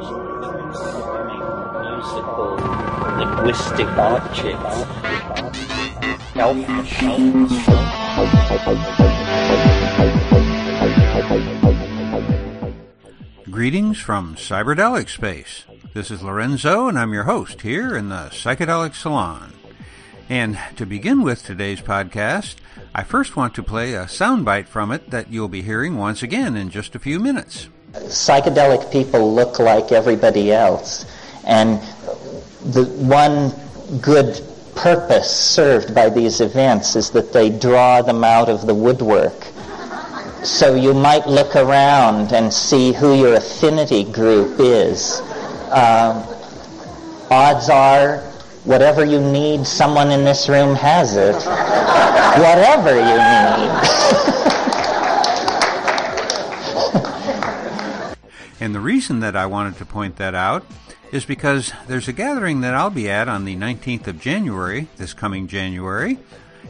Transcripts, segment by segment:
musical linguistic objects. Greetings from Cyberdelic Space. This is Lorenzo, and I'm your host here in the Psychedelic Salon. And to begin with today's podcast, I first want to play a soundbite from it that you'll be hearing once again in just a few minutes. Psychedelic people look like everybody else, and the one good purpose served by these events is that they draw them out of the woodwork. So you might look around and see who your affinity group is. Uh, odds are, whatever you need, someone in this room has it. whatever you need. and the reason that I wanted to point that out is because there's a gathering that I'll be at on the 19th of January, this coming January,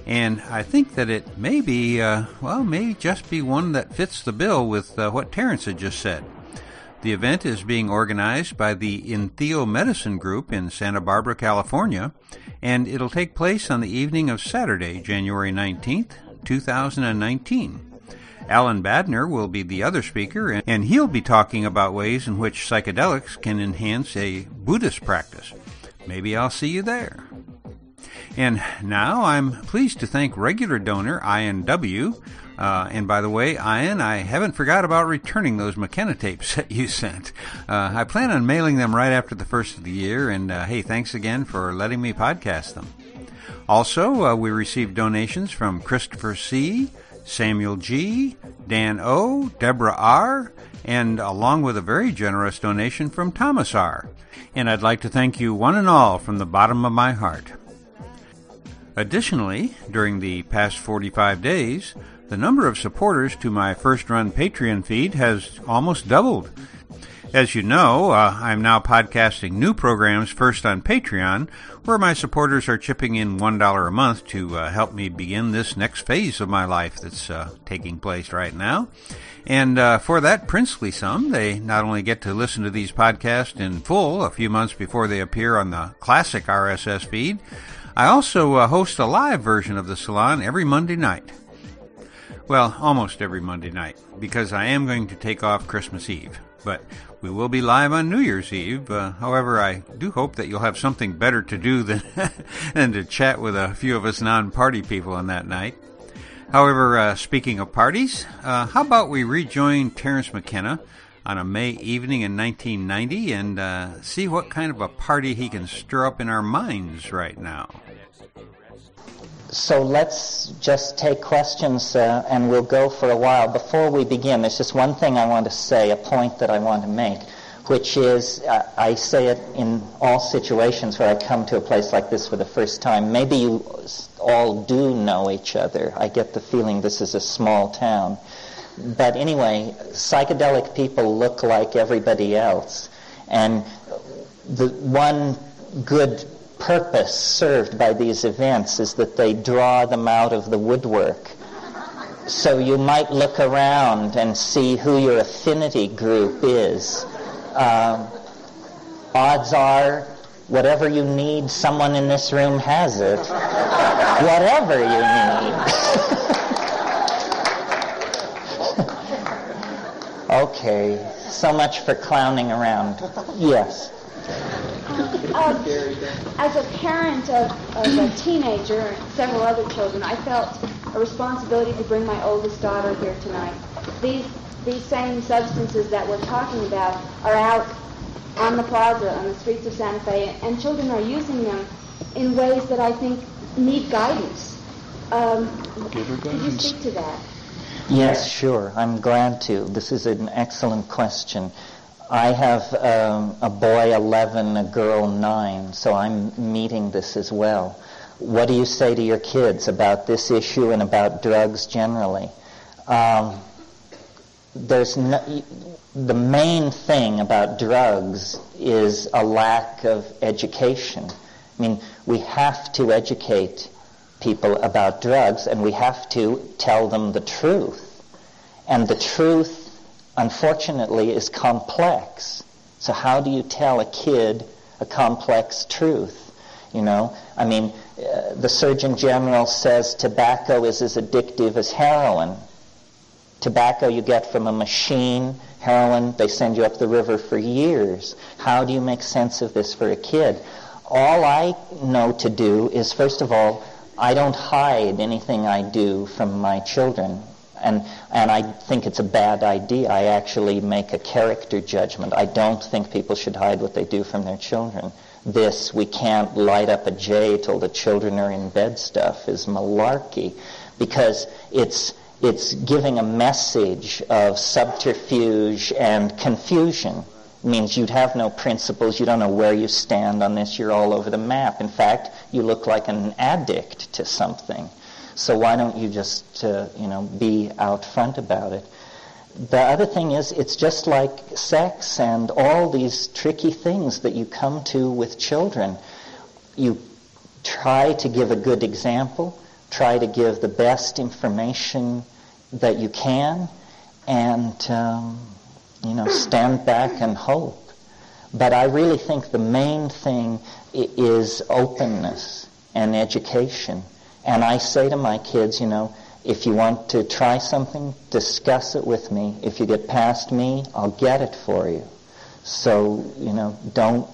and I think that it may be, uh, well, may just be one that fits the bill with uh, what Terence had just said. The event is being organized by the Entheo Medicine Group in Santa Barbara, California, and it'll take place on the evening of Saturday, January 19th, 2019. Allan Badiner will be the other speaker, and he'll be talking about ways in which psychedelics can enhance a Buddhist practice. Maybe I'll see you there. And now I'm pleased to thank regular donor INW. Uh, and by the way, Ian, I haven't forgot about returning those McKenna tapes that you sent. Uh, I plan on mailing them right after the first of the year, and uh, hey, thanks again for letting me podcast them. Also, uh, we received donations from Christopher C., Samuel G., Dan O., Deborah R., and along with a very generous donation from Thomas R. And I'd like to thank you one and all from the bottom of my heart. Additionally, during the past 45 days, the number of supporters to my first run Patreon feed has almost doubled. As you know, uh, I'm now podcasting new programs first on Patreon, where my supporters are chipping in $1 a month to uh, help me begin this next phase of my life that's uh, taking place right now. And uh, for that princely sum, they not only get to listen to these podcasts in full a few months before they appear on the classic RSS feed, I also uh, host a live version of the salon every Monday night. Well, almost every Monday night, because I am going to take off Christmas Eve. But we will be live on New Year's Eve. Uh, however, I do hope that you'll have something better to do than, than to chat with a few of us non-party people on that night. However, uh, speaking of parties, uh, how about we rejoin Terence McKenna on a May evening in 1990 and uh, see what kind of a party he can stir up in our minds right now. So let's just take questions uh, and we'll go for a while. Before we begin, there's just one thing I want to say, a point that I want to make, which is uh, I say it in all situations where I come to a place like this for the first time. Maybe you all do know each other. I get the feeling this is a small town. But anyway, psychedelic people look like everybody else. And the one good purpose served by these events is that they draw them out of the woodwork. So you might look around and see who your affinity group is. Uh, odds are, whatever you need, someone in this room has it. whatever you need. okay, so much for clowning around. Yes. Um, as a parent of, of, a teenager and several other children, I felt a responsibility to bring my oldest daughter here tonight. These these same substances that we're talking about are out on the plaza, on the streets of Santa Fe, and children are using them in ways that I think need guidance. Um, guidance. Could you speak to that? Yes, sure. I'm glad to. This is an excellent question. I have um, a boy 11, a girl 9, so I'm meeting this as well. What do you say to your kids about this issue and about drugs generally? Um, there's no, the main thing about drugs is a lack of education. I mean, we have to educate people about drugs and we have to tell them the truth. And the truth unfortunately, is complex. So how do you tell a kid a complex truth? You know, I mean, uh, the Surgeon General says tobacco is as addictive as heroin. Tobacco you get from a machine, heroin they send you up the river for years. How do you make sense of this for a kid? All I know to do is, first of all, I don't hide anything I do from my children. And, and I think it's a bad idea. I actually make a character judgment. I don't think people should hide what they do from their children. This, we can't light up a J till the children are in bed stuff is malarkey because it's, it's giving a message of subterfuge and confusion. It means you'd have no principles. You don't know where you stand on this. You're all over the map. In fact, you look like an addict to something. So why don't you just, uh, you know, be out front about it? The other thing is, it's just like sex and all these tricky things that you come to with children. You try to give a good example, try to give the best information that you can, and um, you know, stand back and hope. But I really think the main thing is openness and education. And I say to my kids, you know, if you want to try something, discuss it with me. If you get past me, I'll get it for you. So, you know, don't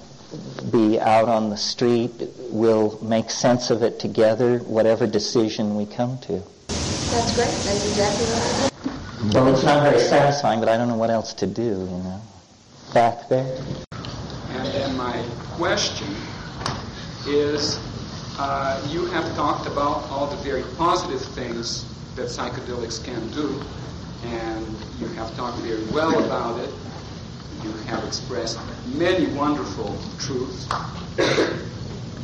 be out on the street. We'll make sense of it together, whatever decision we come to. That's great. That's exactly what I well, it's not very satisfying, but I don't know what else to do, you know. Back there. And then my question is, uh, you have talked about all the very positive things that psychedelics can do, and you have talked very well about it. You have expressed many wonderful truths.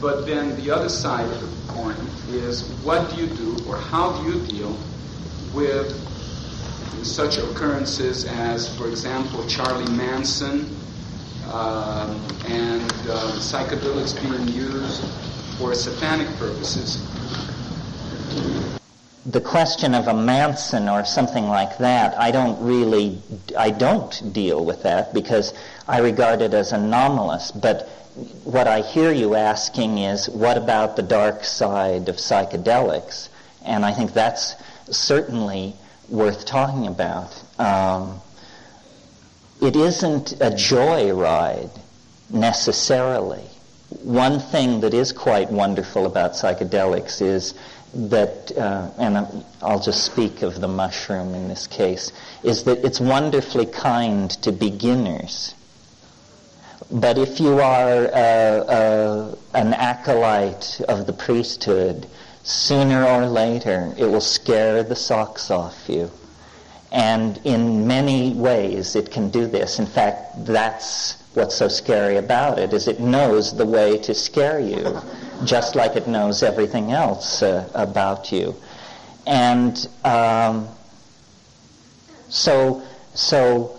But then the other side of the coin is what do you do or how do you deal with such occurrences as, for example, Charlie Manson uh, and uh, psychedelics being used for satanic purposes. The question of a Manson or something like that, I don't really, I don't deal with that because I regard it as anomalous. But what I hear you asking is, what about the dark side of psychedelics? And I think that's certainly worth talking about. Um, it isn't a joyride necessarily. One thing that is quite wonderful about psychedelics is that, uh, and I'll just speak of the mushroom in this case, is that it's wonderfully kind to beginners. But if you are uh, uh, an acolyte of the priesthood, sooner or later it will scare the socks off you. And in many ways it can do this. In fact, that's what's so scary about it, is it knows the way to scare you, just like it knows everything else uh, about you. And um, so, so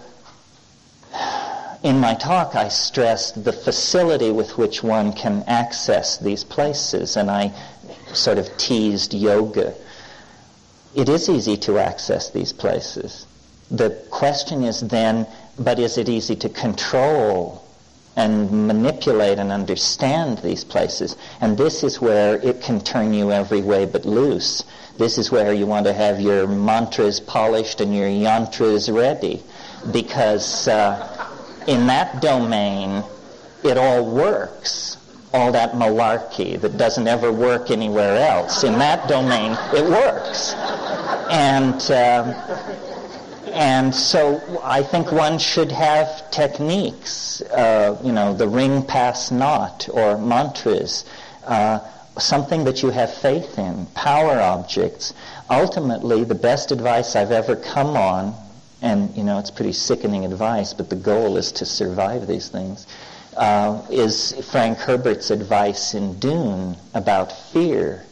in my talk, I stressed the facility with which one can access these places, and I sort of teased yoga. It is easy to access these places. The question is then, but is it easy to control and manipulate and understand these places? And this is where it can turn you every way but loose. This is where you want to have your mantras polished and your yantras ready. Because uh, in that domain, it all works all that malarkey that doesn't ever work anywhere else. In that domain, it works. And, uh, and so I think one should have techniques, uh, you know, the ring pass not or mantras, uh, something that you have faith in, power objects. Ultimately, the best advice I've ever come on, and you know, it's pretty sickening advice, but the goal is to survive these things uh, is Frank Herbert's advice in Dune about fear.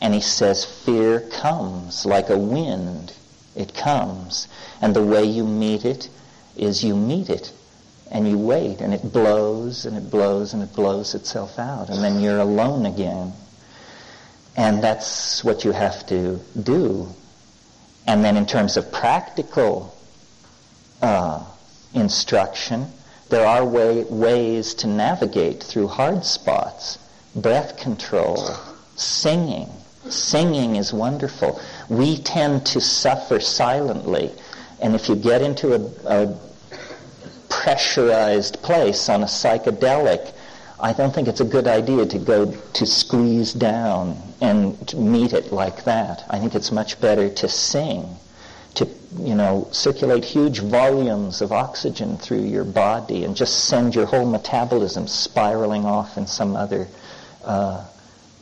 And he says, fear comes like a wind. It comes. And the way you meet it is you meet it. And you wait. And it blows and it blows and it blows itself out. And then you're alone again. And that's what you have to do. And then in terms of practical uh, instruction, There are way, ways to navigate through hard spots. Breath control, singing. Singing is wonderful. We tend to suffer silently. And if you get into a, a pressurized place on a psychedelic, I don't think it's a good idea to go to squeeze down and meet it like that. I think it's much better to sing, to, you know, circulate huge volumes of oxygen through your body and just send your whole metabolism spiraling off in some other uh,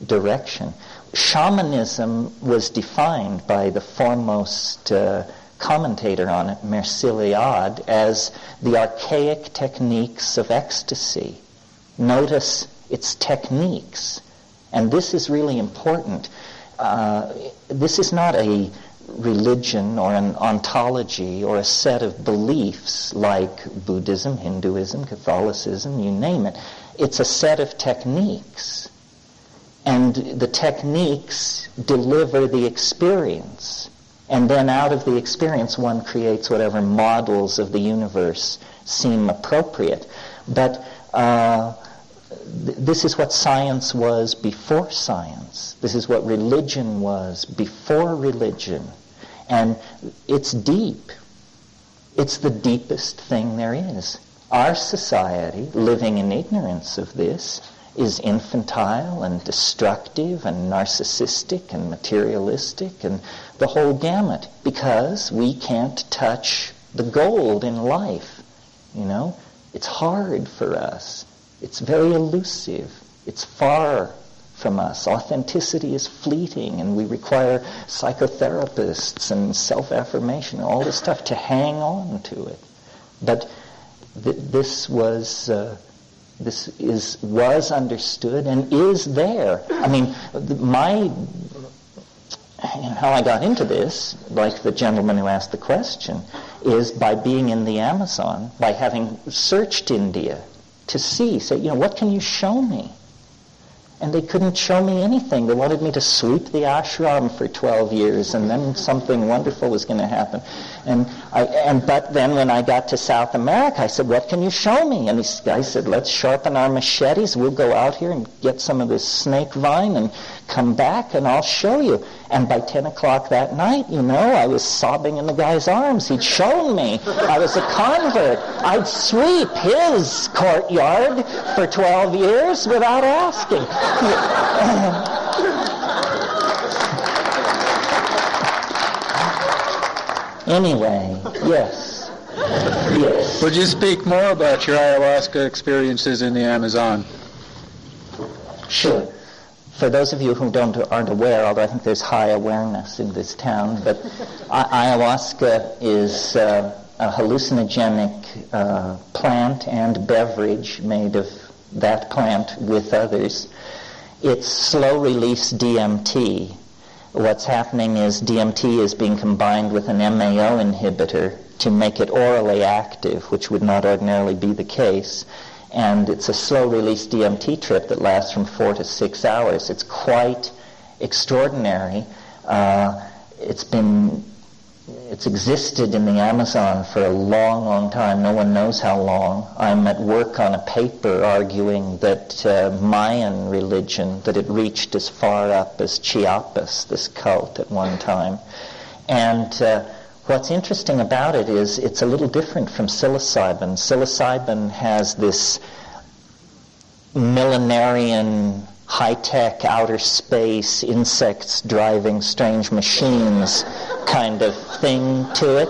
direction. Shamanism was defined by the foremost uh, commentator on it, Mircea Eliade, as the archaic techniques of ecstasy Notice its techniques. And this is really important. Uh, this is not a religion or an ontology or a set of beliefs like Buddhism, Hinduism, Catholicism, you name it. It's a set of techniques. And the techniques deliver the experience. And then out of the experience, one creates whatever models of the universe seem appropriate. But uh, this is what science was before science. This is what religion was before religion. And it's deep. It's the deepest thing there is. Our society, living in ignorance of this, is infantile and destructive and narcissistic and materialistic and the whole gamut because we can't touch the gold in life. You know, it's hard for us. It's very elusive. It's far from us. Authenticity is fleeting, and we require psychotherapists and self-affirmation, all this stuff to hang on to it. But th- this was uh, this is was understood and is there. I mean, my how I got into this, like the gentleman who asked the question, is by being in the Amazon, by having searched India to see, say, you know, what can you show me? And they couldn't show me anything. They wanted me to sweep the ashram for 12 years, and then something wonderful was going to happen. And I, and but then when I got to South America, I said, "What can you show me?" And these guys said, "Let's sharpen our machetes. We'll go out here and get some of this snake vine and come back, and I'll show you." And by 10 o'clock that night, you know, I was sobbing in the guy's arms. He'd shown me. I was a convert. I'd sweep his courtyard for 12 years without asking. Anyway, yes. Yes. Would you speak more about your ayahuasca experiences in the Amazon? Sure. For those of you who don't aren't aware, although I think there's high awareness in this town, but ayahuasca is uh, a hallucinogenic uh, plant and beverage made of that plant with others. It's slow release DMT, what's happening is DMT is being combined with an MAO inhibitor to make it orally active, which would not ordinarily be the case. And it's a slow release DMT trip that lasts from four to six hours. It's quite extraordinary. Uh, it's been it's existed in the Amazon for a long, long time. No one knows how long. I'm at work on a paper arguing that uh, Mayan religion, that it reached as far up as Chiapas, this cult, at one time. And uh, what's interesting about it is it's a little different from psilocybin. Psilocybin has this millenarian high-tech outer space insects driving strange machines kind of thing to it.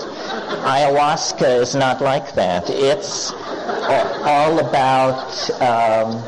Ayahuasca is not like that. It's all about um,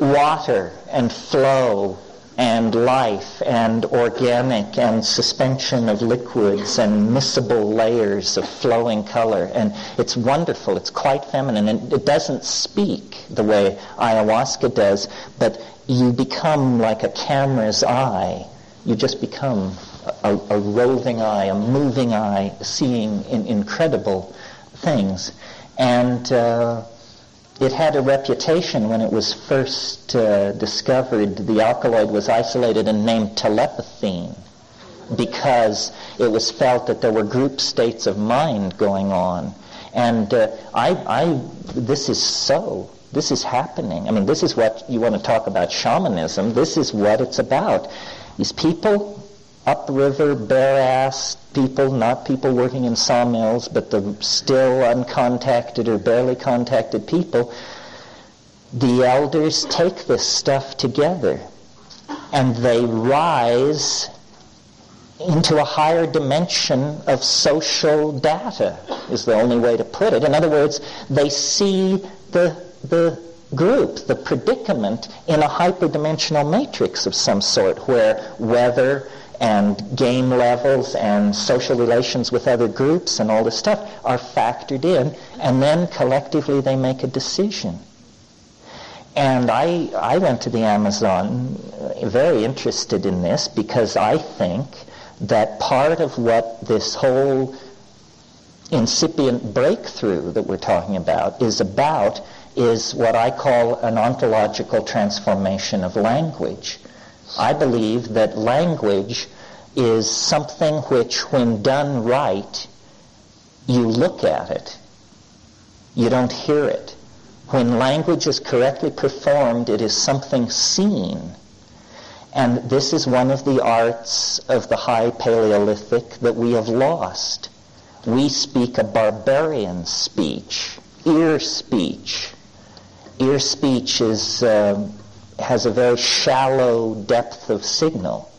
water and flow and life and organic and suspension of liquids and miscible layers of flowing color. And it's wonderful. It's quite feminine. And it doesn't speak the way ayahuasca does, but you become like a camera's eye. You just become a, a roving eye, a moving eye, seeing in, incredible things. And uh, it had a reputation when it was first uh, discovered. The alkaloid was isolated and named telepathine because it was felt that there were group states of mind going on And uh, I, I, this is so. This is happening. I mean, this is what you want to talk about shamanism. This is what it's about. These people upriver, bare-ass people, not people working in sawmills, but the still uncontacted or barely contacted people, the elders take this stuff together and they rise into a higher dimension of social data is the only way to put it. In other words, they see the, the group, the predicament, in a hyperdimensional matrix of some sort where weather and game levels and social relations with other groups and all this stuff are factored in, and then collectively they make a decision. And I, I went to the Amazon uh, very interested in this because I think that part of what this whole incipient breakthrough that we're talking about is about is what I call an ontological transformation of language. I believe that language is something which, when done right, you look at it. You don't hear it. When language is correctly performed, it is something seen. And this is one of the arts of the high Paleolithic that we have lost. We speak a barbarian speech, ear speech. Ear speech is, uh, has a very shallow depth of signal.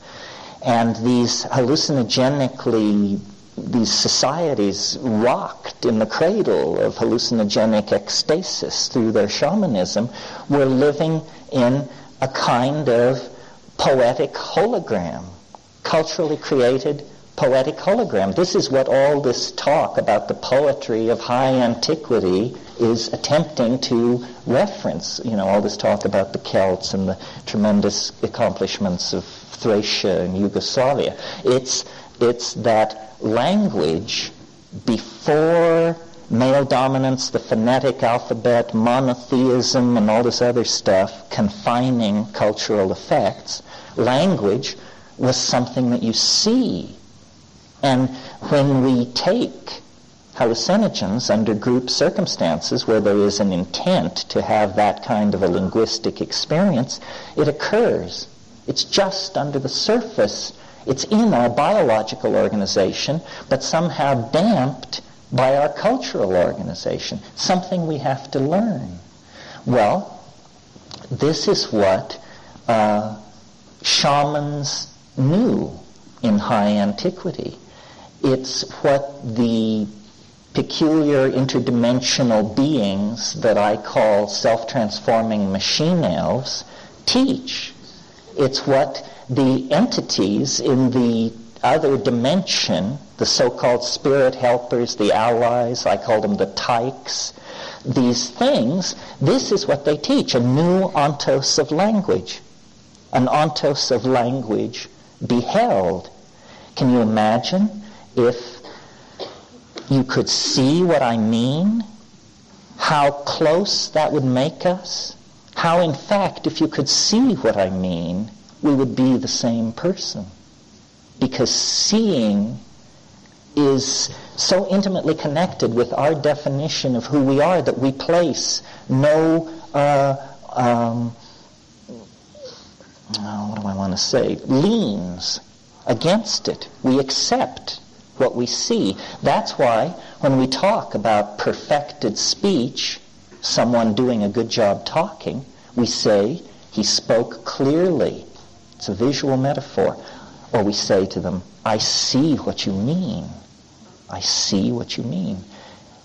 And these hallucinogenically, these societies rocked in the cradle of hallucinogenic ecstasis through their shamanism were living in a kind of poetic hologram, culturally created poetic hologram. This is what all this talk about the poetry of high antiquity is attempting to reference. You know, all this talk about the Celts and the tremendous accomplishments of Thracia and Yugoslavia. It's, it's that language before male dominance, the phonetic alphabet, monotheism, and all this other stuff, confining cultural effects, language was something that you see. And when we take hallucinogens under group circumstances where there is an intent to have that kind of a linguistic experience, it occurs. It's just under the surface. It's in our biological organization, but somehow damped by our cultural organization. Something we have to learn. Well, this is what uh, shamans knew in high antiquity. It's what the peculiar interdimensional beings that I call self-transforming machine elves teach. It's what the entities in the other dimension, the so-called spirit helpers, the allies, I call them the tykes, these things, this is what they teach, a new ontos of language an ontos of language beheld. Can you imagine if you could see what I mean? How close that would make us? How, in fact, if you could see what I mean, we would be the same person. Because seeing is so intimately connected with our definition of who we are that we place no uh, um, oh, what do I want to say, liens against it. We accept what we see. That's why when we talk about perfected speech, someone doing a good job talking, we say he spoke clearly. It's a visual metaphor. Or we say to them, I see what you mean. I see what you mean.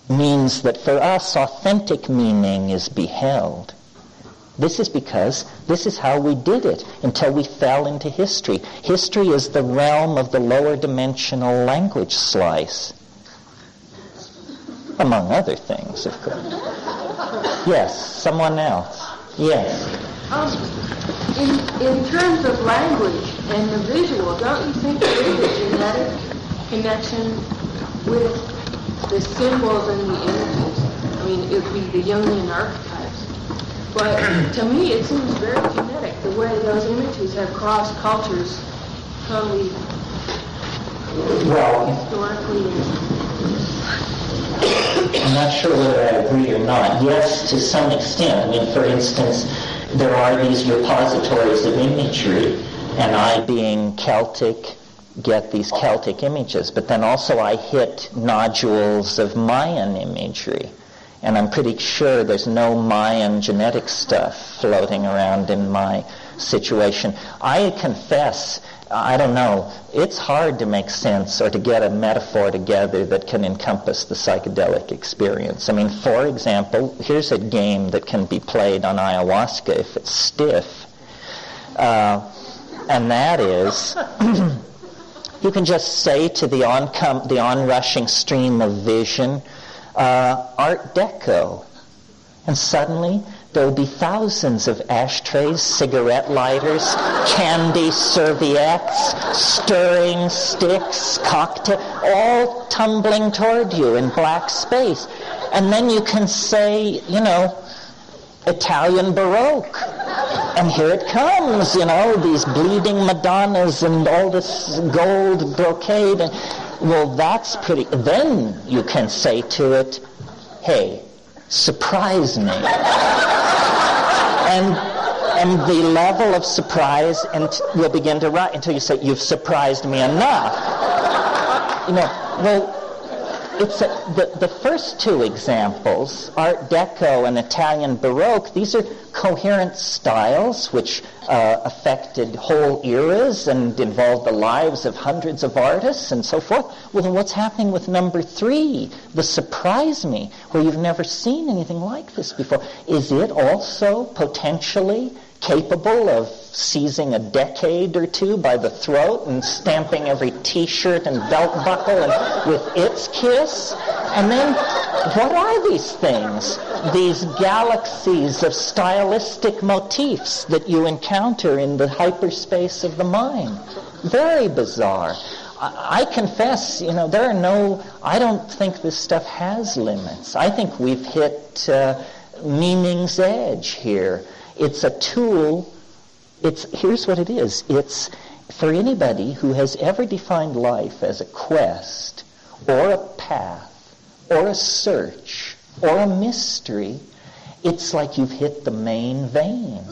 Means that for us, authentic meaning is beheld. This is because this is how we did it until we fell into history. History is the realm of the lower dimensional language slice. Among other things, of course. Yes, someone else. Yes. Um, in, in terms of language and the visual, don't you think there is a genetic connection with the symbols and the images? I mean, it would be the Jungian archetype but to me, it seems very genetic, the way those images have crossed cultures totally well, historically. I'm not sure whether I agree or not. Yes, to some extent. I mean, for instance, there are these repositories of imagery, and I, being Celtic, get these Celtic images. But then also I hit nodules of Mayan imagery. And I'm pretty sure there's no Mayan genetic stuff floating around in my situation. I confess, I don't know, it's hard to make sense or to get a metaphor together that can encompass the psychedelic experience. I mean, for example, here's a game that can be played on ayahuasca if it's stiff. Uh, and that is, you can just say to the, oncom- the onrushing stream of vision, uh, Art Deco. And suddenly there will be thousands of ashtrays, cigarette lighters, candy serviettes, stirring sticks, cocktail, all tumbling toward you in black space. And then you can say, you know, Italian Baroque. And here it comes, you know, these bleeding Madonnas and all this gold brocade. And, well, that's pretty. Then you can say to it, hey, surprise me. and and the level of surprise and will begin to rise until you say, you've surprised me enough. You know, well, it's a, the, the first two examples, Art Deco and Italian Baroque, these are coherent styles which uh, affected whole eras and involved the lives of hundreds of artists and so forth. Well, what's happening with number three, the Surprise Me, where you've never seen anything like this before? Is it also potentially capable of seizing a decade or two by the throat and stamping every t-shirt and belt buckle and with its kiss? And then what are these things? These galaxies of stylistic motifs that you encounter in the hyperspace of the mind. Very bizarre. I, confess, you know, there are no, I don't think this stuff has limits. I think we've hit uh, meaning's edge here. It's a tool. It's, here's what it is. It's for anybody who has ever defined life as a quest or a path or a search or a mystery, it's like you've hit the main vein.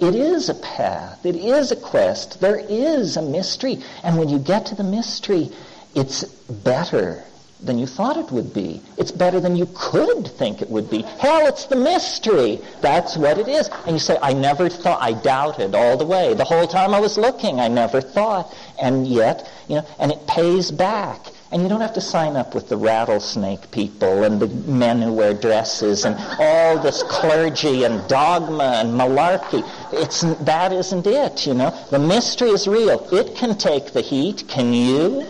It is a path. It is a quest. There is a mystery. And when you get to the mystery, it's better than you thought it would be. It's better than you could think it would be. Hell, it's the mystery. That's what it is. And you say, I never thought, I doubted all the way. The whole time I was looking, I never thought. And yet, you know, and it pays back. And you don't have to sign up with the rattlesnake people and the men who wear dresses and all this clergy and dogma and malarkey. It's, that isn't it, you know. The mystery is real. It can take the heat. Can you?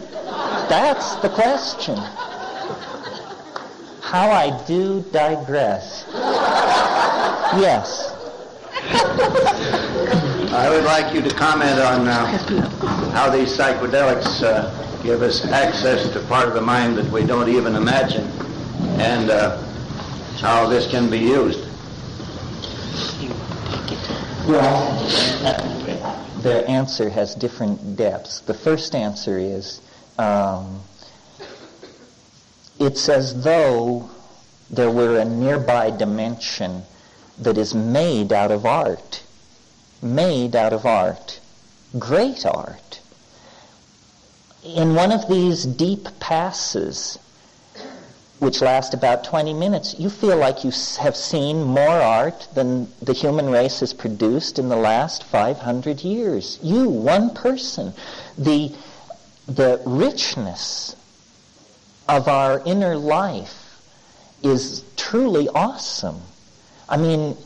That's the question. How I do digress. Yes. I would like you to comment on uh, how these psychedelics uh, give us access to part of the mind that we don't even imagine and uh, how this can be used. Well, the answer has different depths. The first answer is um, it's as though there were a nearby dimension that is made out of art, made out of art, great art. In one of these deep passes, which last about 20 minutes, you feel like you have seen more art than the human race has produced in the last 500 years. You, one person. The the richness of our inner life is truly awesome. I mean,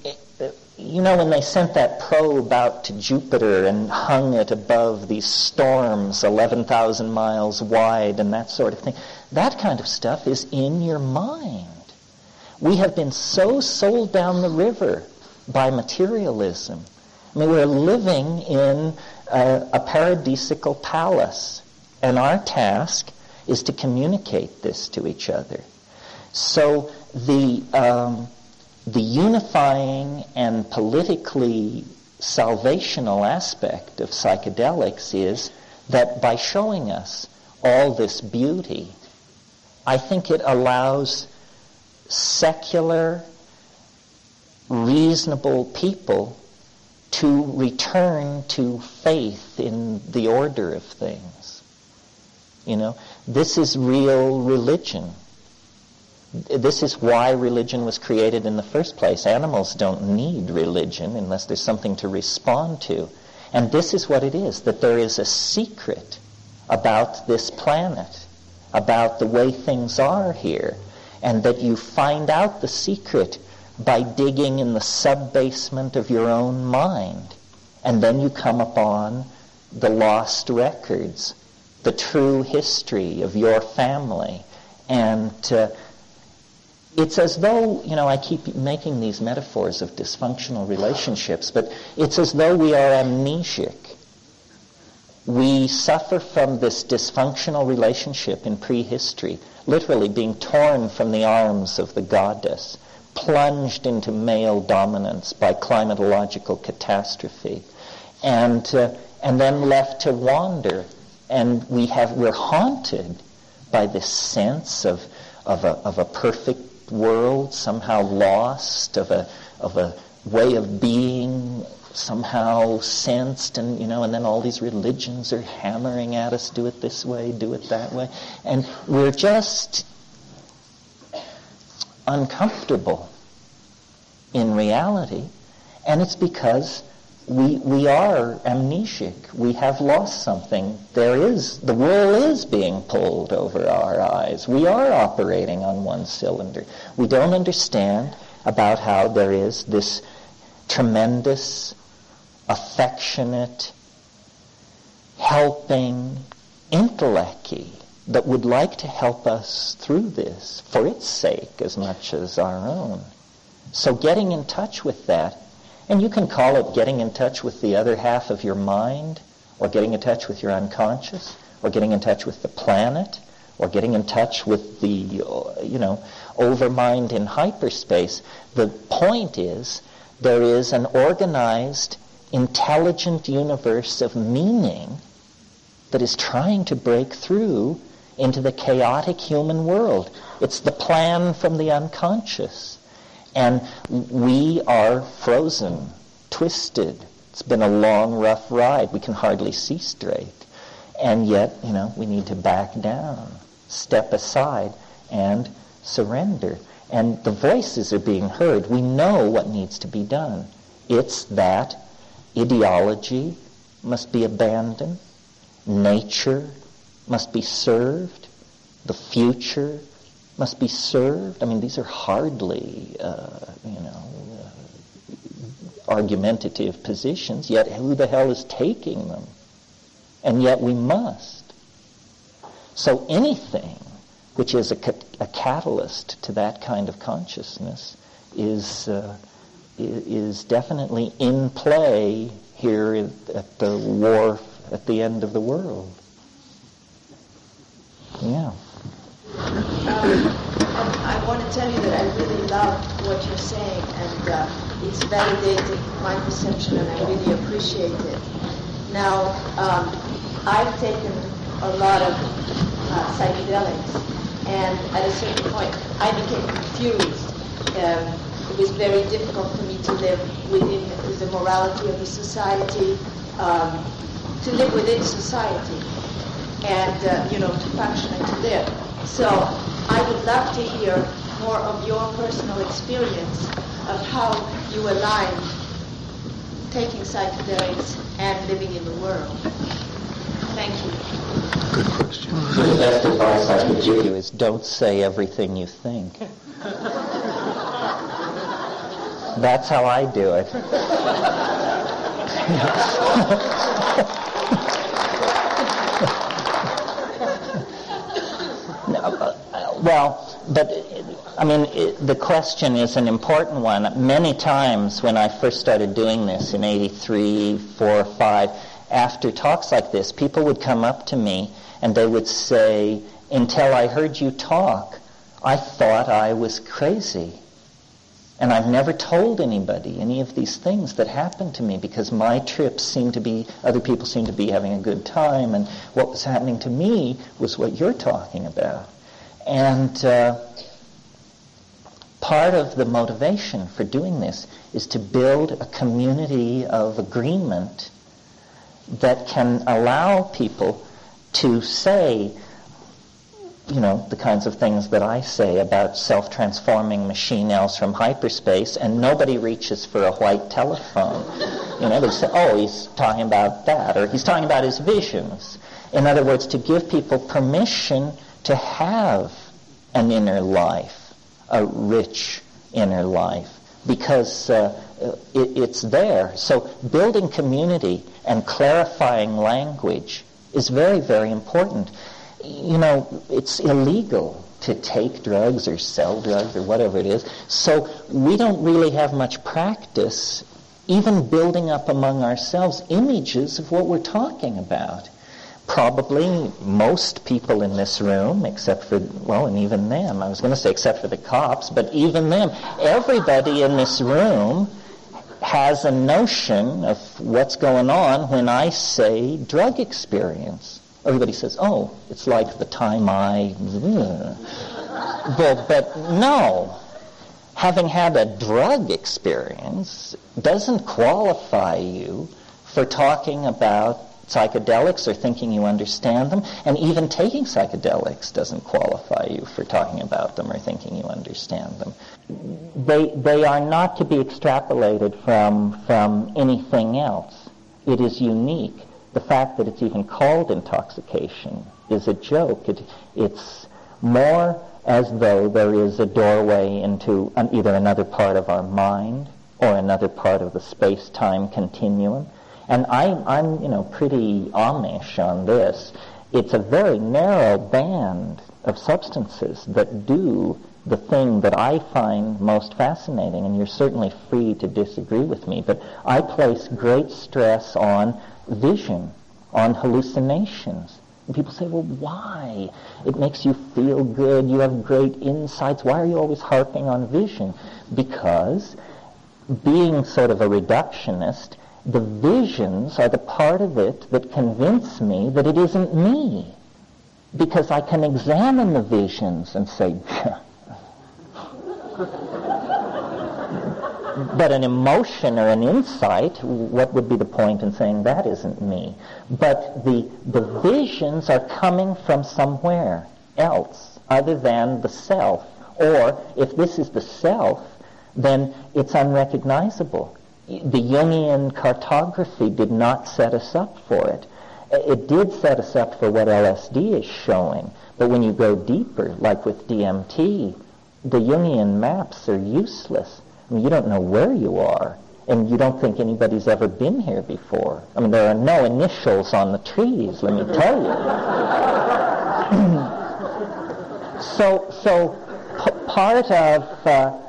you know, when they sent that probe out to Jupiter and hung it above these storms 11,000 miles wide and that sort of thing, that kind of stuff is in your mind. We have been so sold down the river by materialism. I mean, we're living in a, a paradisical palace and our task is to communicate this to each other. So the, um, the unifying and politically salvational aspect of psychedelics is that by showing us all this beauty, I think it allows secular, reasonable people to return to faith in the order of things. You know, this is real religion. This is why religion was created in the first place. Animals don't need religion unless there's something to respond to. And this is what it is, that there is a secret about this planet, about the way things are here, and that you find out the secret by digging in the sub-basement of your own mind. And then you come upon the lost records, the true history of your family. And uh, it's as though, you know, I keep making these metaphors of dysfunctional relationships, but it's as though we are amnesic. We suffer from this dysfunctional relationship in prehistory, literally being torn from the arms of the goddess plunged into male dominance by climatological catastrophe, and uh, and then left to wander. And we have we're haunted by this sense of of a of a perfect world somehow lost, of a of a way of being somehow sensed and you know and then all these religions are hammering at us do it this way do it that way. And we're just uncomfortable in reality, and it's because we, we are amnesic. We have lost something. There is, the wool is being pulled over our eyes. We are operating on one cylinder. We don't understand about how there is this tremendous, affectionate, helping intellect that would like to help us through this for its sake as much as our own. So getting in touch with that, and you can call it getting in touch with the other half of your mind, or getting in touch with your unconscious, or getting in touch with the planet, or getting in touch with the, you know, overmind in hyperspace. The point is there is an organized, intelligent universe of meaning that is trying to break through into the chaotic human world. It's the plan from the unconscious. And we are frozen, twisted. It's been a long, rough ride. We can hardly see straight. And yet, you know, we need to back down, step aside, and surrender. And the voices are being heard. We know what needs to be done. It's that ideology must be abandoned, nature must be served, the future must be served. I mean, these are hardly, uh, you know, uh, argumentative positions, yet who the hell is taking them? And yet we must. So anything which is a, a catalyst to that kind of consciousness is, uh, is definitely in play here at the wharf at the end of the world. Yeah. Um, I want to tell you that I really love what you're saying, and uh, it's validating my perception, and I really appreciate it. Now, um, I've taken a lot of uh, psychedelics, and at a certain point, I became confused. Um, it was very difficult for me to live within the morality of the society, um, to live within society, and uh, you know, to function and to live. So I would love to hear more of your personal experience of how you aligned taking psychedelics and living in the world. Thank you. Good question. The best advice I could give you is don't say everything you think. That's how I do it. Well, but I mean, it, the question is an important one. Many times when I first started doing this in 83, 4, 5, after talks like this, people would come up to me and they would say, until I heard you talk, I thought I was crazy. And I've never told anybody any of these things that happened to me because my trips seemed to be, other people seemed to be having a good time, and what was happening to me was what you're talking about. And uh, part of the motivation for doing this is to build a community of agreement that can allow people to say, you know, the kinds of things that I say about self-transforming machine elves from hyperspace, and nobody reaches for a white telephone. You know, they say, oh, he's talking about that, or he's talking about his visions. In other words, to give people permission to have an inner life, a rich inner life, because uh, it, it's there. So building community and clarifying language is very, very important. You know, it's illegal to take drugs or sell drugs or whatever it is. So we don't really have much practice even building up among ourselves images of what we're talking about. Probably most people in this room, except for, well, and even them, I was going to say except for the cops, but even them, everybody in this room has a notion of what's going on when I say drug experience. Everybody says, oh, it's like the time I... But, but no. Having had a drug experience doesn't qualify you for talking about psychedelics or thinking you understand them, and even taking psychedelics doesn't qualify you for talking about them or thinking you understand them. They, they are not to be extrapolated from, from anything else. It is unique. The fact that it's even called intoxication is a joke. It, it's more as though there is a doorway into an, either another part of our mind or another part of the space-time continuum and I'm, I'm, you know, pretty Amish on this. It's a very narrow band of substances that do the thing that I find most fascinating, and you're certainly free to disagree with me, but I place great stress on vision, on hallucinations. And people say, well, why? It makes you feel good. You have great insights. Why are you always harping on vision? Because being sort of a reductionist, the visions are the part of it that convince me that it isn't me. Because I can examine the visions and say, but an emotion or an insight, what would be the point in saying that isn't me? But the, the visions are coming from somewhere else other than the self. Or if this is the self, then it's unrecognizable the Jungian cartography did not set us up for it. It did set us up for what LSD is showing, but when you go deeper, like with DMT, the Jungian maps are useless. I mean, you don't know where you are, and you don't think anybody's ever been here before. I mean, there are no initials on the trees, let me tell you. so, so p- part of uh,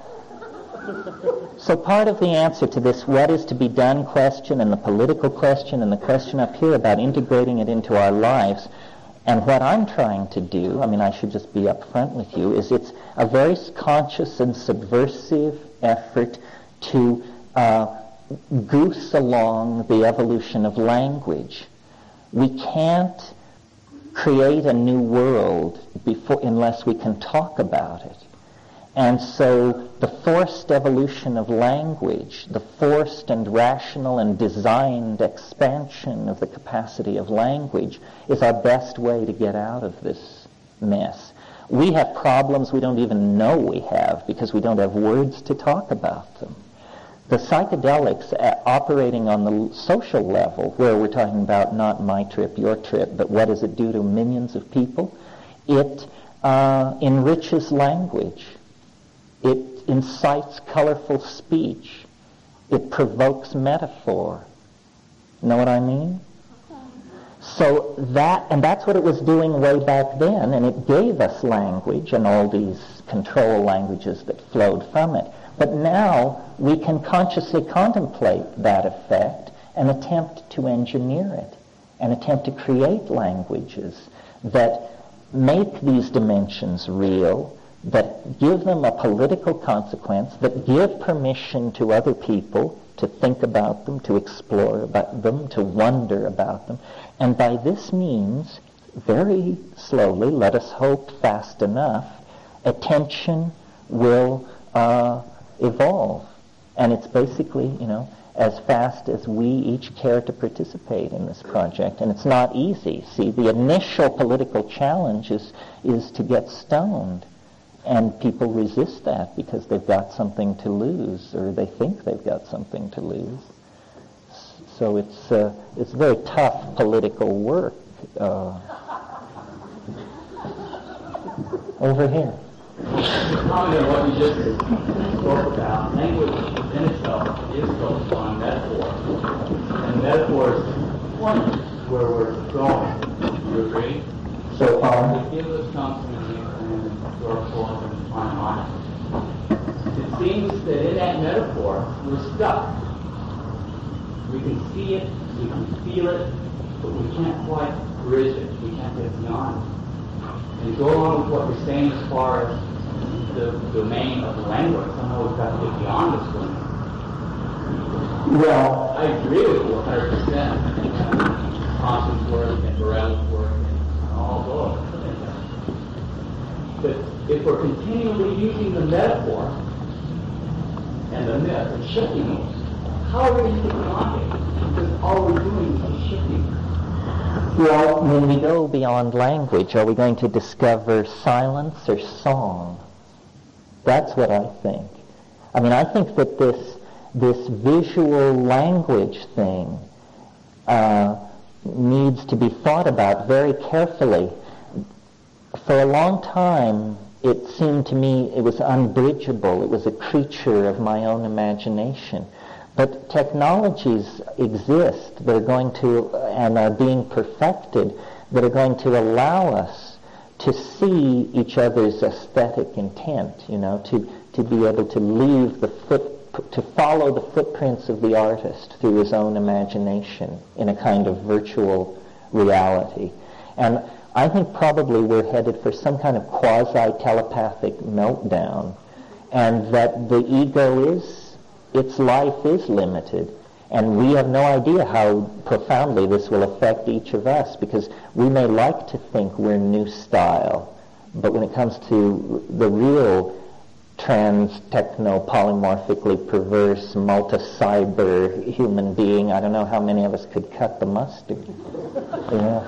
so part of the answer to this what is to be done question and the political question and the question up here about integrating it into our lives and what I'm trying to do, I mean, I should just be upfront with you, is it's a very conscious and subversive effort to uh, goose along the evolution of language. We can't create a new world before, unless we can talk about it. And so the forced evolution of language, the forced and rational and designed expansion of the capacity of language is our best way to get out of this mess. We have problems we don't even know we have because we don't have words to talk about them. The psychedelics uh, operating on the social level, where we're talking about not my trip, your trip, but what does it do to millions of people, it uh, enriches language it incites colorful speech. It provokes metaphor. Know what I mean? So that, and that's what it was doing way back then, and it gave us language and all these control languages that flowed from it. But now we can consciously contemplate that effect and attempt to engineer it and attempt to create languages that make these dimensions real that give them a political consequence, that give permission to other people to think about them, to explore about them, to wonder about them. And by this means, very slowly, let us hope fast enough, attention will uh, evolve. And it's basically, you know, as fast as we each care to participate in this project. And it's not easy. See, the initial political challenge is, is to get stoned. And people resist that because they've got something to lose, or they think they've got something to lose. So it's, uh, it's very tough political work. Uh, over here. Comment on what you just spoke about. Language in itself is built on metaphor. And metaphor is the point where we're going. Do you agree? So far? It gives us something and historical and timeline. It seems that in that metaphor, we're stuck. We can see it, we can feel it, but we can't quite bridge it. We can't get beyond it. And go along with what you're saying as far as the domain of the language. Somehow we've got to get beyond this one. Well, I agree with you 100%. Thompson's work and Burrell's work and all those. But if we're continually using the metaphor and the myth and shifting those, how are we it? Because all we're doing is shifting. Well, when we go beyond language, are we going to discover silence or song? That's what I think. I mean, I think that this this visual language thing uh, needs to be thought about very carefully. For a long time, it seemed to me it was unbridgeable. It was a creature of my own imagination. But technologies exist that are going to, and are being perfected, that are going to allow us to see each other's aesthetic intent, you know, to, to be able to leave the foot, to follow the footprints of the artist through his own imagination in a kind of virtual reality. And I think probably we're headed for some kind of quasi-telepathic meltdown, and that the ego is its life is limited. And we have no idea how profoundly this will affect each of us because we may like to think we're new style, but when it comes to the real trans, techno, polymorphically perverse, multi-cyber human being, I don't know how many of us could cut the mustard. Yeah.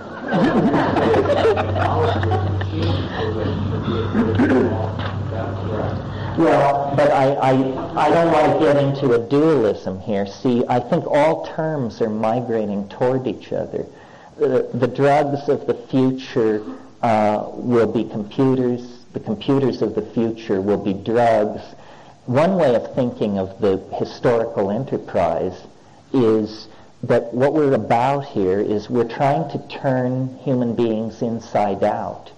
Well, but I, I, I don't want to get into a dualism here. See, I think all terms are migrating toward each other. The, the drugs of the future uh, will be computers. The computers of the future will be drugs. One way of thinking of the historical enterprise is that what we're about here is we're trying to turn human beings inside out.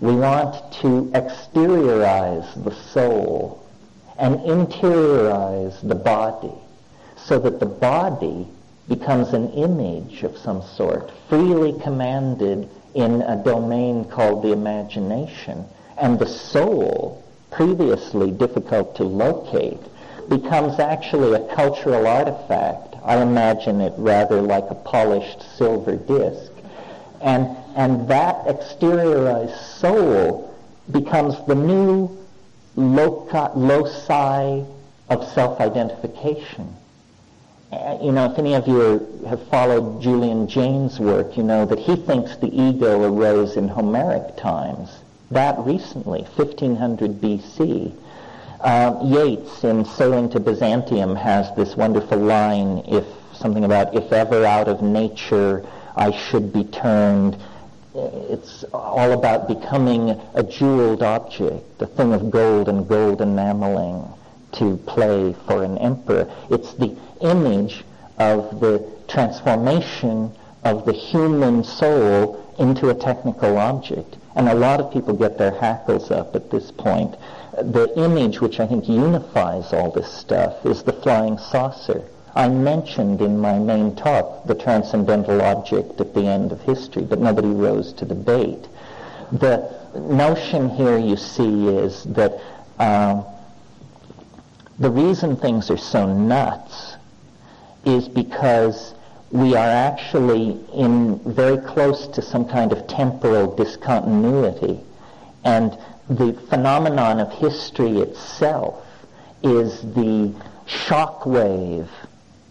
We want to exteriorize the soul and interiorize the body so that the body becomes an image of some sort, freely commanded in a domain called the imagination. And the soul, previously difficult to locate, becomes actually a cultural artifact. I imagine it rather like a polished silver disc. And and that exteriorized soul becomes the new loci of self-identification. Uh, you know, if any of you have followed Julian Jaynes' work, you know that he thinks the ego arose in Homeric times. That recently, 1500 BC. Uh, Yeats, in Sailing to Byzantium, has this wonderful line, if something about, if ever out of nature I should be turned, it's all about becoming a jeweled object, a thing of gold and gold enameling to play for an emperor. It's the image of the transformation of the human soul into a technical object. And a lot of people get their hackles up at this point. The image which I think unifies all this stuff is the flying saucer. I mentioned in my main talk the transcendental object at the end of history, but nobody rose to the bait. The notion here you see is that uh, the reason things are so nuts is because we are actually in very close to some kind of temporal discontinuity. And the phenomenon of history itself is the shock wave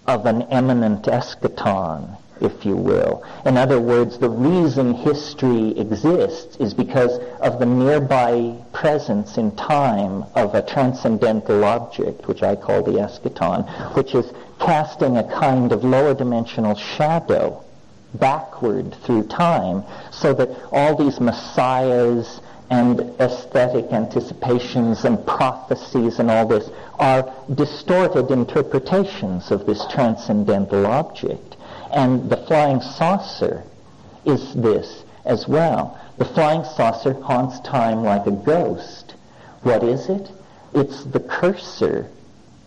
of an imminent eschaton, if you will. In other words, the reason history exists is because of the nearby presence in time of a transcendental object, which I call the eschaton, which is casting a kind of lower dimensional shadow backward through time so that all these messiahs and aesthetic anticipations and prophecies and all this are distorted interpretations of this transcendental object. And the flying saucer is this as well. The flying saucer haunts time like a ghost. What is it? It's the cursor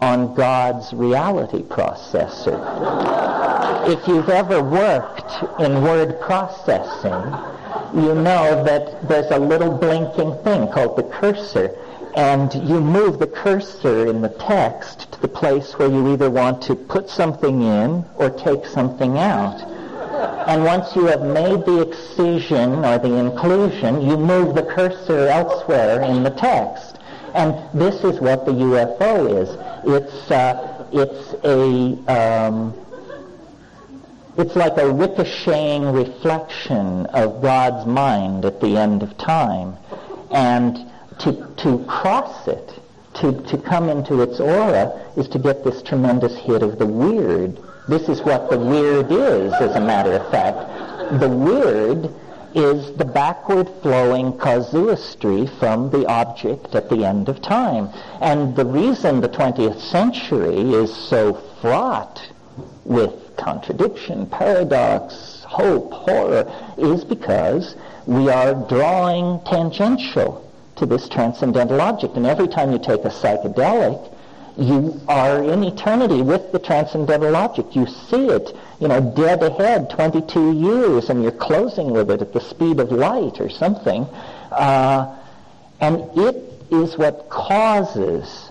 on God's reality processor. if you've ever worked in word processing, you know that there's a little blinking thing called the cursor. And you move the cursor in the text to the place where you either want to put something in or take something out. And once you have made the excision or the inclusion, you move the cursor elsewhere in the text. And this is what the UFO is. It's, uh, it's a, um, it's like a ricocheting reflection of God's mind at the end of time. And to, to cross it, to, to come into its aura, is to get this tremendous hit of the weird. This is what the weird is, as a matter of fact. The weird is the backward flowing causality from the object at the end of time. And the reason the 20th century is so fraught with contradiction, paradox, hope, horror, is because we are drawing tangential to this transcendental object. And every time you take a psychedelic, you are in eternity with the transcendental object. You see it, you know, dead ahead 22 years, and you're closing with it at the speed of light or something. Uh, and it is what causes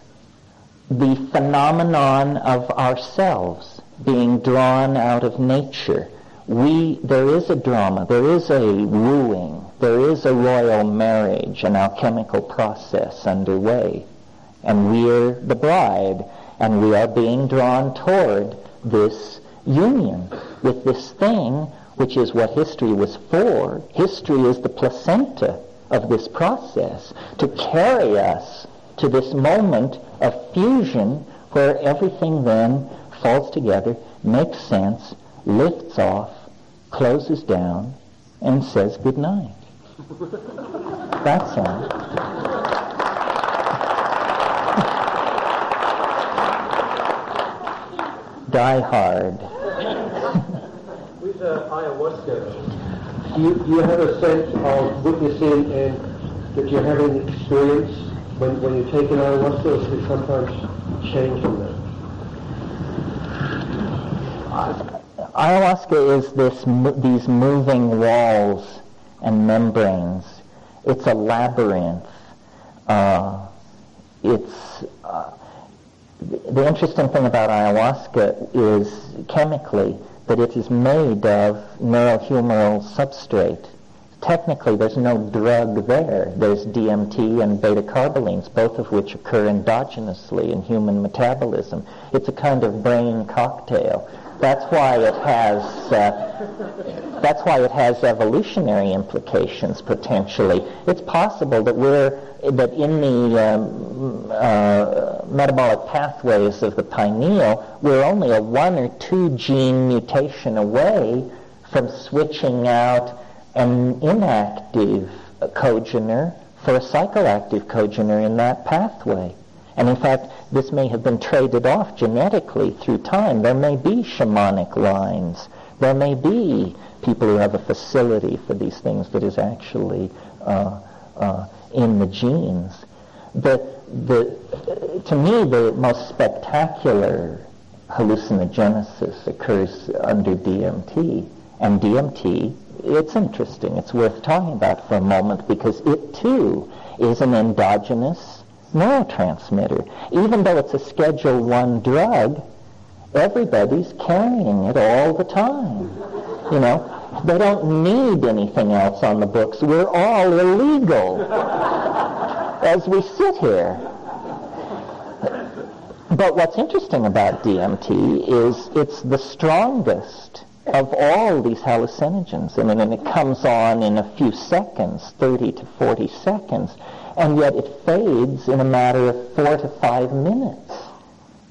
the phenomenon of ourselves being drawn out of nature. We, there is a drama, there is a wooing, there is a royal marriage, an alchemical process underway. And we're the bride, and we are being drawn toward this union with this thing which is what history was for. History is the placenta of this process to carry us to this moment of fusion where everything then falls together, makes sense, lifts off, closes down, and says good night. That's all. Die hard. With uh, ayahuasca, do you, do you have a sense of witnessing and that you're having experience when, when you're taking ayahuasca, or does it sometimes change from that? ayahuasca is this these moving walls and membranes. It's a labyrinth. Uh, it's the interesting thing about ayahuasca is chemically that it is made of neurohumoral substrate. Technically, there's no drug there. There's DMT and beta-carbolines, both of which occur endogenously in human metabolism. It's a kind of brain cocktail. That's why it has. Uh, that's why it has evolutionary implications potentially. It's possible that we're that in the um, uh, metabolic pathways of the pineal, we're only a one or two gene mutation away from switching out an inactive congener for a psychoactive congener in that pathway. And in fact, this may have been traded off genetically through time. There may be shamanic lines. There may be people who have a facility for these things that is actually uh, uh, in the genes. The, the, to me, the most spectacular hallucinogenesis occurs under DMT. And DMT, it's interesting. It's worth talking about for a moment because it too is an endogenous neurotransmitter. Even though it's a Schedule 1 drug, everybody's carrying it all the time. You know, they don't need anything else on the books. We're all illegal as we sit here. but what's interesting about DMT is it's the strongest of all these hallucinogens. I mean, and it comes on in a few seconds, 30 to 40 seconds, and yet it fades in a matter of four to five minutes.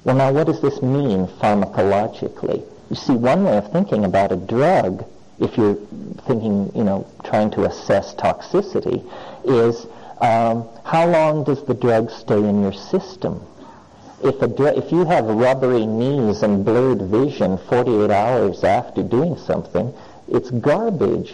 Well, now what does this mean pharmacologically? You see, one way of thinking about a drug, if you're thinking, you know, trying to assess toxicity, is um, how long does the drug stay in your system? If, a, if you have rubbery knees and blurred vision 48 hours after doing something, it's garbage.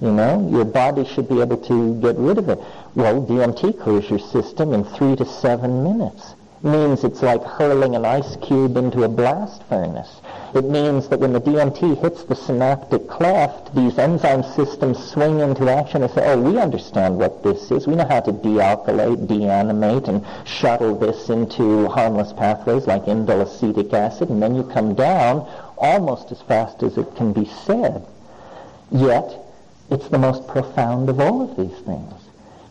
You know, your body should be able to get rid of it. Well, DMT clears your system in three to seven minutes. Means it's like hurling an ice cube into a blast furnace. It means that when the DMT hits the synaptic cleft, these enzyme systems swing into action and say, oh, we understand what this is. We know how to dealkylate, deaminate, and shuttle this into harmless pathways like indole acetic acid, and then you come down almost as fast as it can be said. Yet, it's the most profound of all of these things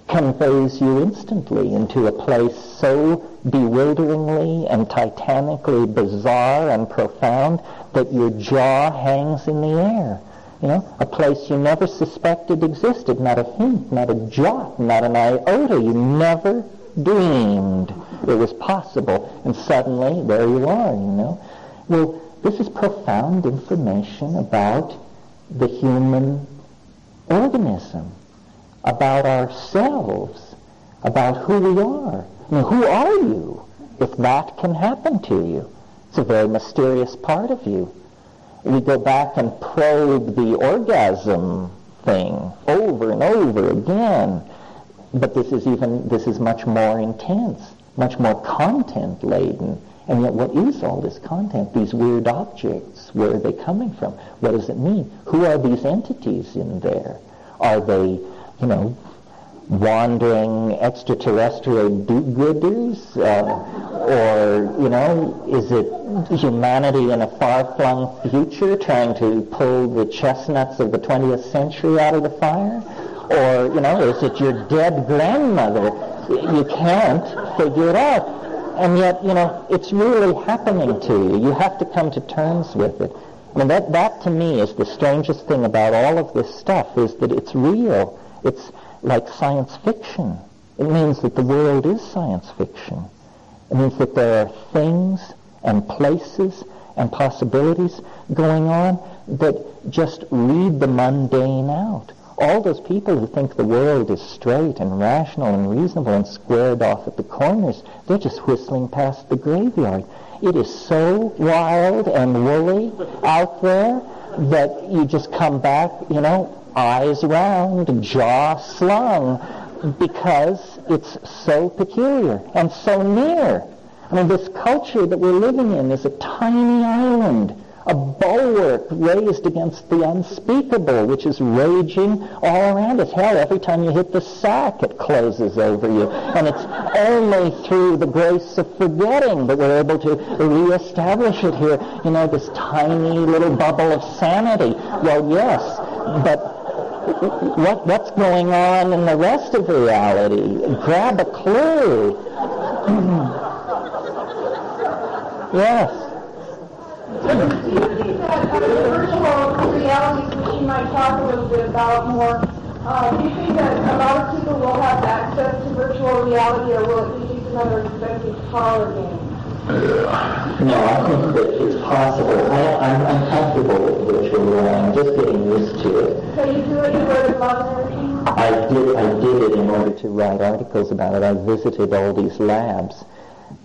conveys you instantly into a place so bewilderingly and titanically bizarre and profound that your jaw hangs in the air. You know, a place you never suspected existed, not a hint, not a jot, not an iota. You never dreamed it was possible, and suddenly there you are, you know. Well, this is profound information about the human organism about ourselves, about who we are. I mean, who are you if that can happen to you? It's a very mysterious part of you. We go back and probe the orgasm thing over and over again. But this is even, this is much more intense, much more content laden. And yet what is all this content? These weird objects, where are they coming from? What does it mean? Who are these entities in there? Are they you know, wandering extraterrestrial do-gooders? Uh, or, you know, is it humanity in a far-flung future trying to pull the chestnuts of the 20th century out of the fire? Or, you know, is it your dead grandmother? You can't figure it out. And yet, you know, it's really happening to you. You have to come to terms with it. I mean, that, that to me is the strangest thing about all of this stuff, is that it's real. It's like science fiction. It means that the world is science fiction. It means that there are things and places and possibilities going on that just read the mundane out. All those people who think the world is straight and rational and reasonable and squared off at the corners, they're just whistling past the graveyard. It is so wild and woolly out there that you just come back, you know, eyes round, jaw slung, because it's so peculiar and so near. I mean, this culture that we're living in is a tiny island, a bulwark raised against the unspeakable, which is raging all around us. Hell, every time you hit the sack, it closes over you. And it's only through the grace of forgetting that we're able to reestablish it here. You know, this tiny little bubble of sanity. Well, yes, but what, what's going on in the rest of reality. Grab a clue. yes. Virtual reality which you might talk a little bit about more. Uh, do you think that a lot of people will have access to virtual reality, or will it be just another expensive parlor game? No, I think that it's possible. I, am I'm comfortable with virtual reality. I'm just getting used to it. So you do it in order to everything? I did, I did it in order to write articles about it. I visited all these labs.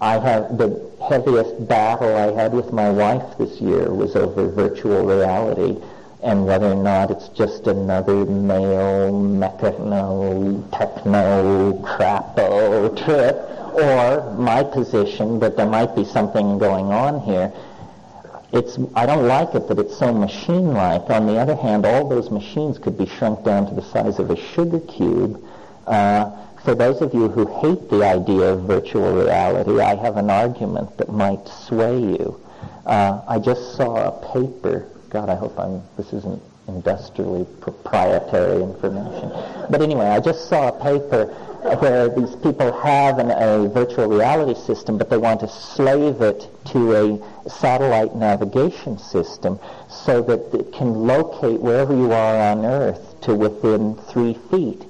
I have the heaviest battle I had with my wife this year was over virtual reality and whether or not it's just another male mechano techno crapo trip or my position that there might be something going on here. It's, I don't like it that it's so machine-like. On the other hand, all those machines could be shrunk down to the size of a sugar cube. Uh, for those of you who hate the idea of virtual reality, I have an argument that might sway you. Uh, I just saw a paper. God, I hope I'm. This isn't industrially proprietary information. But anyway, I just saw a paper where these people have an, a virtual reality system, but they want to slave it to a satellite navigation system so that it can locate wherever you are on Earth to within three feet.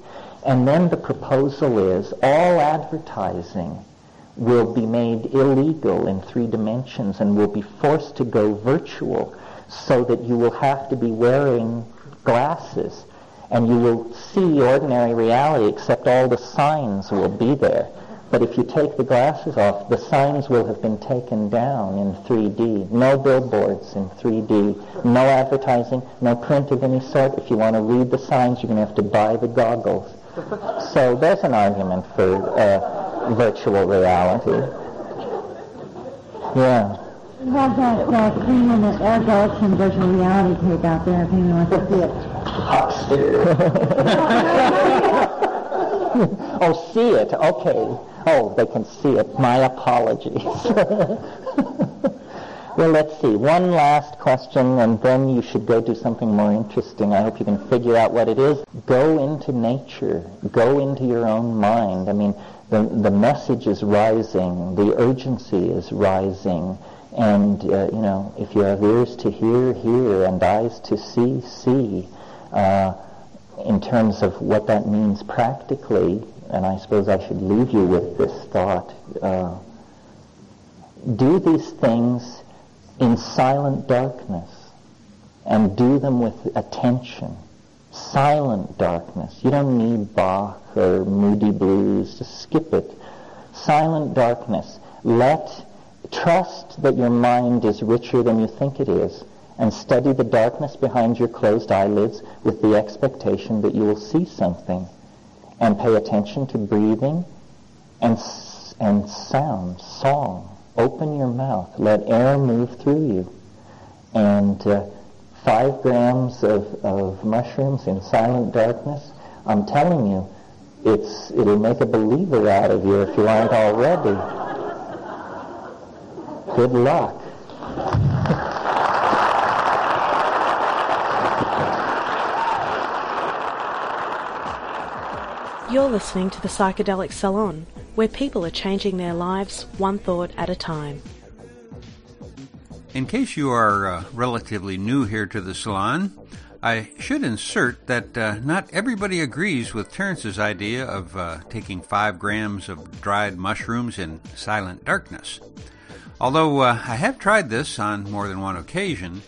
And then the proposal is all advertising will be made illegal in three dimensions and will be forced to go virtual so that you will have to be wearing glasses and you will see ordinary reality except all the signs will be there. But if you take the glasses off, the signs will have been taken down in 3D. No billboards in 3D. No advertising, no print of any sort. If you want to read the signs, you're going to have to buy the goggles. So there's an argument for uh, virtual reality. Yeah. We have that uh, three-minute Air Gulch virtual reality tape out there if anyone wants to see it. oh, see it. Okay. Oh, they can see it. My apologies. well, let's see. One last question, and then you should go do something more interesting. I hope you can figure out what it is. Go into nature. Go into your own mind. I mean, the, the message is rising. The urgency is rising. And, uh, you know, if you have ears to hear, hear, and eyes to see, see uh, in terms of what that means practically, and I suppose I should leave you with this thought. Uh, do these things in silent darkness and do them with attention. Silent darkness. You don't need Bach or Moody Blues. Just skip it. Silent darkness. Let, trust that your mind is richer than you think it is and study the darkness behind your closed eyelids with the expectation that you will see something. And pay attention to breathing and, and sound, song. Open your mouth. Let air move through you. And uh, five grams of, of mushrooms in silent darkness, I'm telling you, it's, it'll make a believer out of you if you aren't already. Good luck. You're listening to the Psychedelic Salon, where people are changing their lives one thought at a time. In case you are uh, relatively new here to the salon, I should insert that uh, not everybody agrees with Terence's idea of uh, taking five grams of dried mushrooms in silent darkness. Although uh, I have tried this on more than one occasion,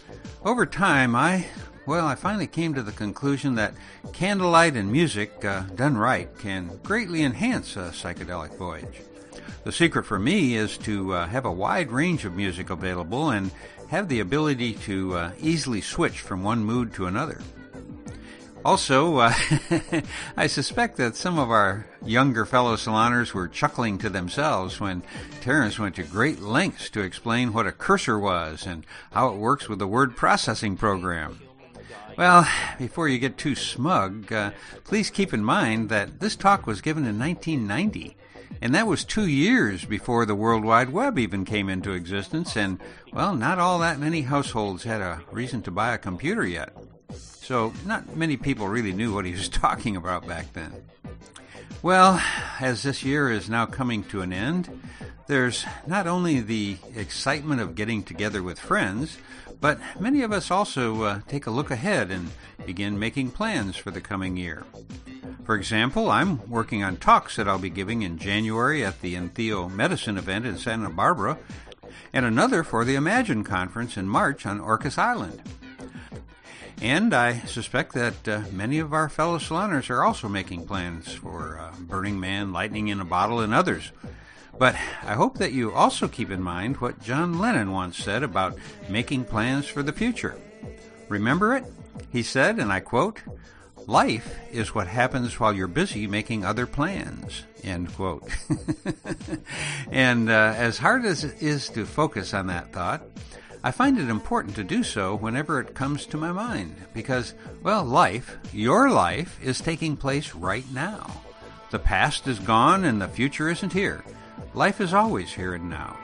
over time I well, I finally came to the conclusion that candlelight and music, uh, done right, can greatly enhance a psychedelic voyage. The secret for me is to uh, have a wide range of music available and have the ability to uh, easily switch from one mood to another. Also, uh, I suspect that some of our younger fellow saloners were chuckling to themselves when Terence went to great lengths to explain what a cursor was and how it works with the word processing program. Well, before you get too smug, uh, please keep in mind that this talk was given in 1990, and that was two years before the World Wide Web even came into existence, and, well, not all that many households had a reason to buy a computer yet. So, not many people really knew what he was talking about back then. Well, as this year is now coming to an end, there's not only the excitement of getting together with friends, but many of us also uh, take a look ahead and begin making plans for the coming year. For example, I'm working on talks that I'll be giving in January at the Entheo Medicine event in Santa Barbara, and another for the Imagine conference in March on Orcas Island. And I suspect that uh, many of our fellow saloners are also making plans for uh, Burning Man, Lightning in a Bottle, and others. But I hope that you also keep in mind what John Lennon once said about making plans for the future. Remember it? He said, and I quote, Life is what happens while you're busy making other plans. End quote. and uh, as hard as it is to focus on that thought, I find it important to do so whenever it comes to my mind because, well, life, your life, is taking place right now. The past is gone and the future isn't here. Life is always here and now.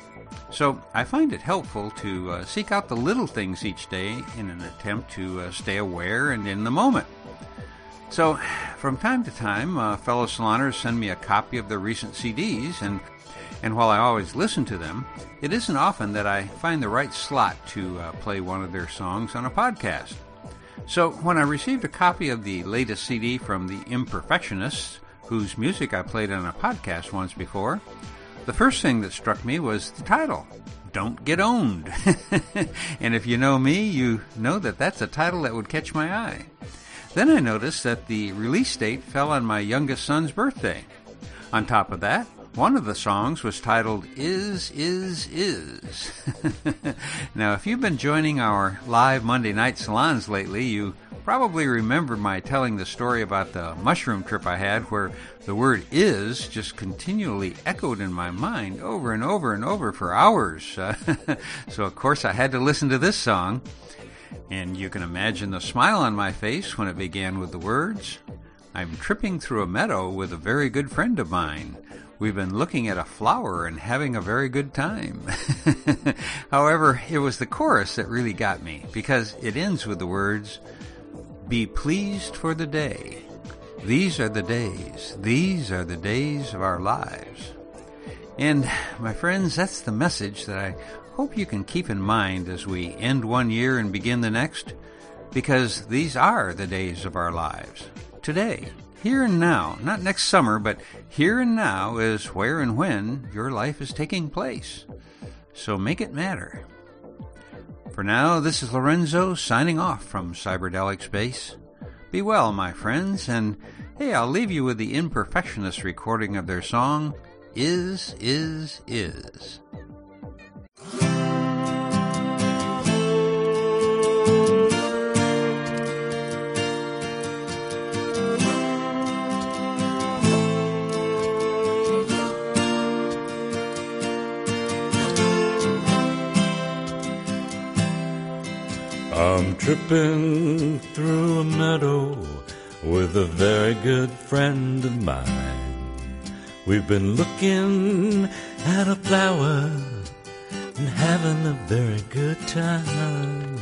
So I find it helpful to uh, seek out the little things each day in an attempt to uh, stay aware and in the moment. So, from time to time, uh, fellow saloners send me a copy of their recent CDs, and and while I always listen to them, it isn't often that I find the right slot to uh, play one of their songs on a podcast. So, when I received a copy of the latest CD from the Imperfectionists, whose music I played on a podcast once before, the first thing that struck me was the title Don't Get Owned. and if you know me, you know that that's a title that would catch my eye. Then I noticed that the release date fell on my youngest son's birthday. On top of that, one of the songs was titled Is, Is, Is. now, if you've been joining our live Monday night salons lately, you probably remember my telling the story about the mushroom trip I had where the word is just continually echoed in my mind over and over and over for hours. so, of course, I had to listen to this song. And you can imagine the smile on my face when it began with the words I'm tripping through a meadow with a very good friend of mine. We've been looking at a flower and having a very good time. However, it was the chorus that really got me because it ends with the words Be pleased for the day. These are the days. These are the days of our lives. And, my friends, that's the message that I hope you can keep in mind as we end one year and begin the next, because these are the days of our lives. Today, here and now, not next summer, but here and now is where and when your life is taking place. So make it matter. For now, this is Lorenzo signing off from Cyberdelic Space. Be well, my friends, and hey, I'll leave you with the Imperfectionist recording of their song, Is, Is, Is. I'm tripping through a meadow with a very good friend of mine. We've been looking at a flower and having a very good time.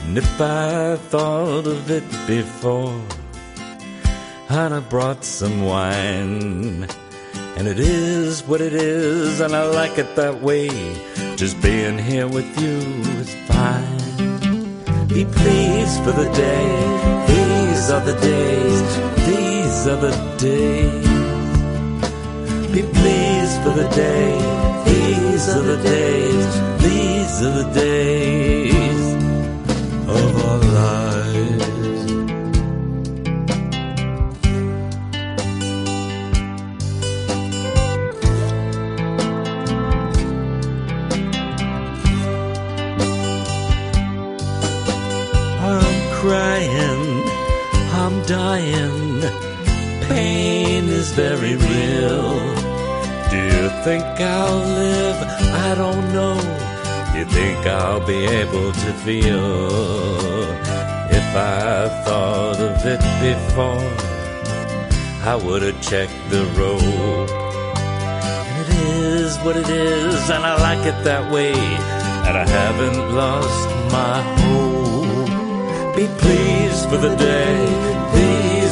And if I thought of it before, I'd have brought some wine. And it is what it is, and I like it that way. Just being here with you is fine. Be pleased for the day. These are the days. These are the days. Be pleased for the day. These are the days. These are the days I'm. Pain is very real. Do you think I'll live? I don't know. Do you think I'll be able to feel? If I thought of it before, I would have checked the rope. And it is what it is, and I like it that way. And I haven't lost my hope. Be pleased for the day.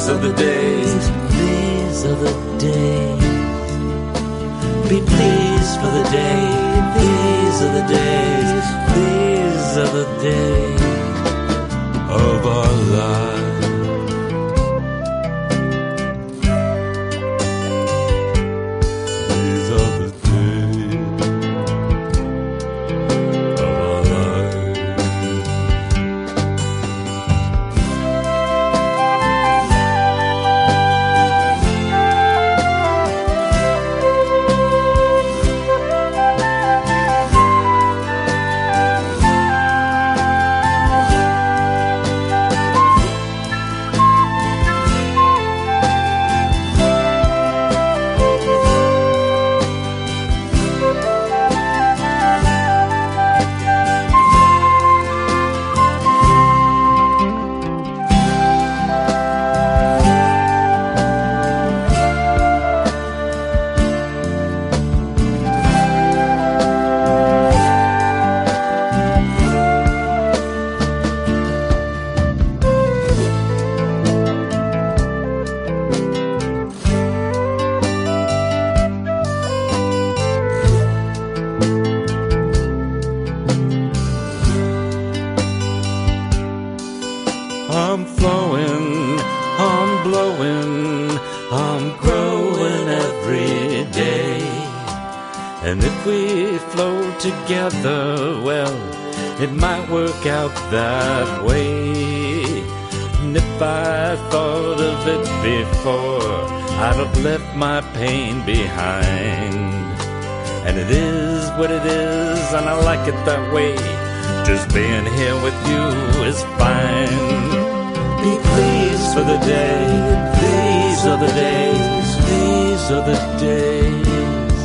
These are the days. These are the days. Be pleased for the day. These are the days. These are the days of our lives. Out that way. And if I thought of it before, I'd have left my pain behind. And it is what it is, and I like it that way. Just being here with you is fine. Be pleased for the day, these are the days, these are the days.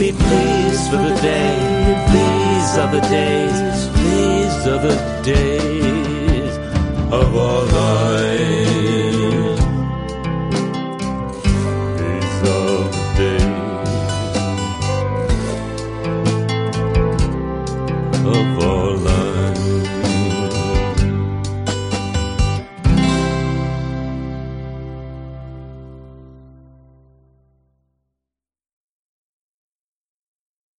Be pleased for the day, these are the days, these are the days of our lives.